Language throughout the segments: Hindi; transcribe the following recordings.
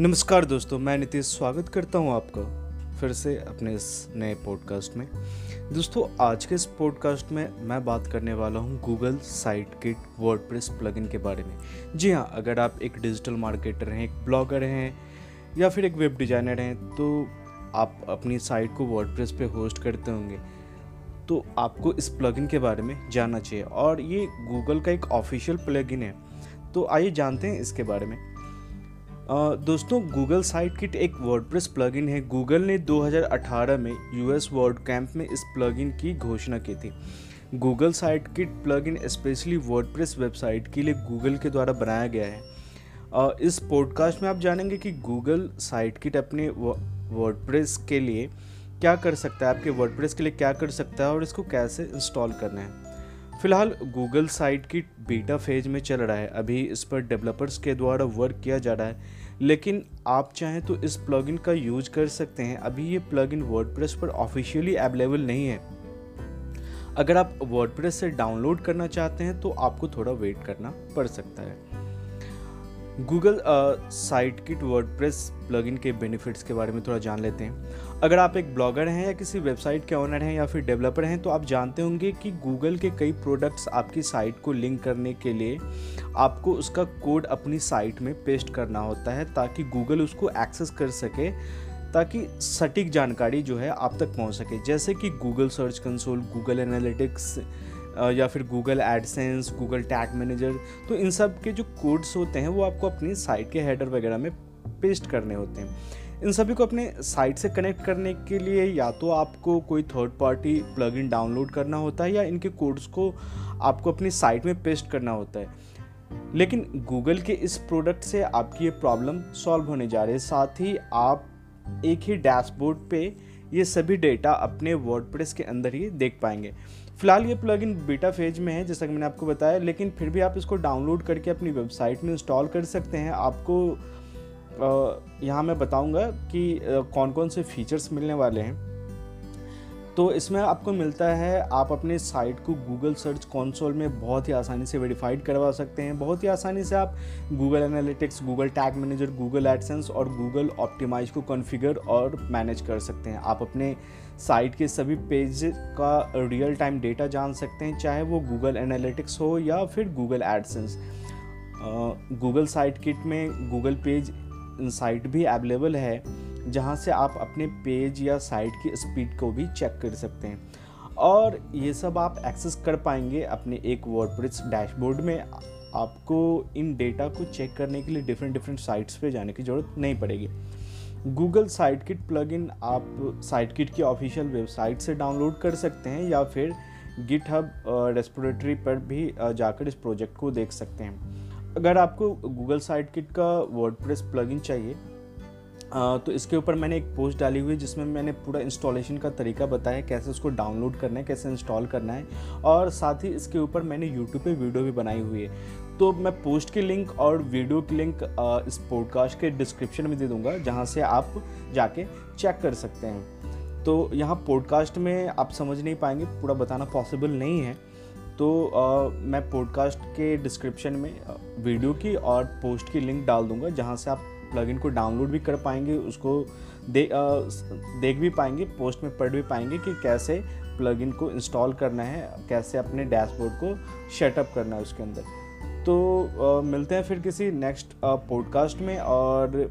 नमस्कार दोस्तों, मैं नीतीश स्वागत करता हूँ आपका फिर से अपने इस नए पॉडकास्ट में। दोस्तों, आज के इस पॉडकास्ट में मैं बात करने वाला हूँ Google site kit WordPress plugin के बारे में। जी हाँ अगर आप एक डिजिटल मार्केटर हैं, एक ब्लॉगर हैं, या फिर एक वेब डिज़ाइनर हैं तो आप अपनी साइट को वर्डप्रेस पे होस्ट करते होंगे। तो आपको इस प्लगइन के बारे में जानना चाहिए। और ये गूगल का एक ऑफिशियल प्लगइन है। तो आइए जानते हैं इसके बारे में। दोस्तों गूगल साइट किट एक वर्डप्रेस प्लगइन है। गूगल ने 2018 में यूएस वर्ड कैंप में इस प्लगइन की घोषणा की थी। Google site kit plugin specially WordPress website के लिए गूगल के द्वारा बनाया गया है। इस पॉडकास्ट में आप जानेंगे कि गूगल साइट किट अपने वर्डप्रेस के लिए क्या कर सकता है, आपके वर्डप्रेस के लिए क्या कर सकता है और इसको कैसे इंस्टॉल करना है। फ़िलहाल गूगल साइट की बीटा फ़ेज़ में चल रहा है। अभी इस पर डेवलपर्स के द्वारा वर्क किया जा रहा है। लेकिन आप चाहें तो इस प्लगइन का यूज़ कर सकते हैं। अभी ये प्लगइन वर्डप्रेस पर ऑफिशियली अवेलेबल नहीं है। अगर आप वर्डप्रेस से डाउनलोड करना चाहते हैं तो आपको थोड़ा वेट करना पड़ सकता है। Google site kit word WordPress plugin के बेनिफिट्स के बारे में थोड़ा जान लेते हैं। अगर आप एक ब्लॉगर हैं या किसी वेबसाइट के ओनर हैं या फिर डेवलपर हैं तो आप जानते होंगे कि गूगल के कई प्रोडक्ट्स आपकी साइट को लिंक करने के लिए आपको उसका कोड अपनी साइट में पेस्ट करना होता है ताकि गूगल उसको एक्सेस कर सके, ताकि सटीक जानकारी जो है आप तक पहुँच सके। जैसे कि Google search console, Google analytics या फिर Google AdSense Google tag manager तो इन सब के जो कोड्स होते हैं, वो आपको अपनी साइट के हेडर वगैरह में पेस्ट करने होते हैं। इन सभी को अपने साइट से कनेक्ट करने के लिए या तो आपको कोई थर्ड पार्टी प्लगइन डाउनलोड करना होता है या इनके कोड्स को आपको अपनी साइट में पेस्ट करना होता है। लेकिन गूगल के इस प्रोडक्ट से आपकी ये प्रॉब्लम सॉल्व होने जा रही है। साथ ही आप एक ही डैशबोर्ड पे ये सभी डेटा अपने वर्डप्रेस के अंदर ही देख पाएँगे। फ़िलहाल ये प्लगइन बीटा फ़ेज़ में है, जैसा कि मैंने आपको बताया, लेकिन फिर भी आप इसको डाउनलोड करके अपनी वेबसाइट में इंस्टॉल कर सकते हैं। आपको यहाँ मैं बताऊँगा कि कौन कौन से फीचर्स मिलने वाले हैं। तो इसमें आपको मिलता है, आप अपने साइट को गूगल सर्च कंसोल में बहुत ही आसानी से वेरीफाइड करवा सकते हैं। बहुत ही आसानी से आप Google analytics Google tag manager Google AdSense और गूगल ऑप्टिमाइज को कॉन्फ़िगर और मैनेज कर सकते हैं। आप अपने साइट के सभी पेज का रियल टाइम डेटा जान सकते हैं, चाहे वो गूगल एनालिटिक्स हो या फिर Google AdSense Google site kit में गूगल पेज साइट भी अवेलेबल है, जहाँ से आप अपने पेज या साइट की स्पीड को भी चेक कर सकते हैं। और ये सब आप एक्सेस कर पाएँगे अपने एक वर्डप्रेस डैशबोर्ड में। आपको इन डेटा को चेक करने के लिए डिफरेंट डिफरेंट साइट्स पे जाने की ज़रूरत नहीं पड़ेगी। गूगल साइट किट प्लग आप साइट किट की ऑफिशियल वेबसाइट से डाउनलोड कर सकते हैं या फिर गिट हब रेस्पोरेटरी पर भी जाकर इस प्रोजेक्ट को देख सकते हैं। अगर आपको गूगल साइट किट का वर्ड प्रेस प्लगइन चाहिए तो इसके ऊपर मैंने एक पोस्ट डाली हुई जिसमें मैंने पूरा इंस्टॉलेशन का तरीका बताया, कैसे उसको डाउनलोड करना है, कैसे इंस्टॉल करना है और साथ ही इसके ऊपर मैंने यूट्यूब पे वीडियो भी बनाई हुई है। तो मैं पोस्ट की लिंक और वीडियो की लिंक इस पॉडकास्ट के डिस्क्रिप्शन में दे दूँगा, जहाँ से आप जाके चेक कर सकते हैं। तो यहाँ पॉडकास्ट में आप समझ नहीं पाएँगे, पूरा बताना पॉसिबल नहीं है। तो आ, मैं पॉडकास्ट के डिस्क्रिप्शन में वीडियो की और पोस्ट की लिंक डाल दूँगा जहाँ से आप प्लगइन को डाउनलोड भी कर पाएँगे उसको दे, आ, देख भी पाएँगे पोस्ट में पढ़ भी पाएँगे कि कैसे प्लगइन को इंस्टॉल करना है कैसे अपने डैशबोर्ड को सेटअप करना है उसके अंदर। तो आ, मिलते हैं फिर किसी नेक्स्ट पॉडकास्ट में और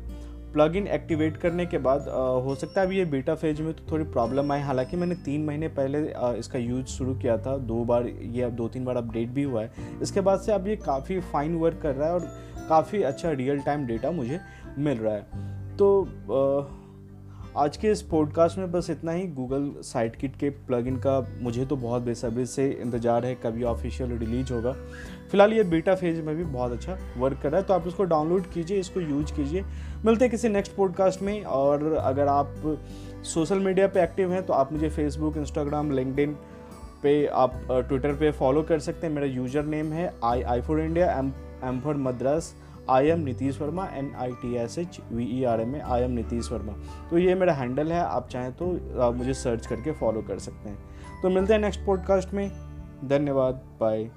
प्लग इन एक्टिवेट करने के बाद हो सकता है अभी ये बीटा फ़ेज़ में तो थोड़ी प्रॉब्लम आए। हालाँकि मैंने तीन महीने पहले इसका यूज़ शुरू किया था। दो बार ये अब दो तीन बार अपडेट भी हुआ है। इसके बाद से अब ये काफ़ी फाइन वर्क कर रहा है और काफ़ी अच्छा रियल टाइम डेटा मुझे मिल रहा है। तो आज के इस पॉडकास्ट में बस इतना ही। गूगल साइट किट के प्लगइन का मुझे तो बहुत बेसब्री से इंतज़ार है कभी ऑफिशियल रिलीज़ होगा। फ़िलहाल ये बीटा फ़ेज़ में भी बहुत अच्छा वर्क कर रहा है। तो आप इसको डाउनलोड कीजिए, इसको यूज़ कीजिए। मिलते हैं किसी नेक्स्ट पॉडकास्ट में। और अगर आप सोशल मीडिया पे एक्टिव हैं तो आप मुझे फेसबुक इंस्टाग्राम लिंकडिन पे आप ट्विटर पे फॉलो कर सकते हैं। मेरा यूज़र नेम है I I for India M M for Madras I M Nitish Verma N I T S H V E R M A I M Nitish Verma तो ये मेरा हैंडल है, आप चाहें तो आप मुझे सर्च करके फॉलो कर सकते हैं। तो मिलते हैं नेक्स्ट पॉडकास्ट में। धन्यवाद बाय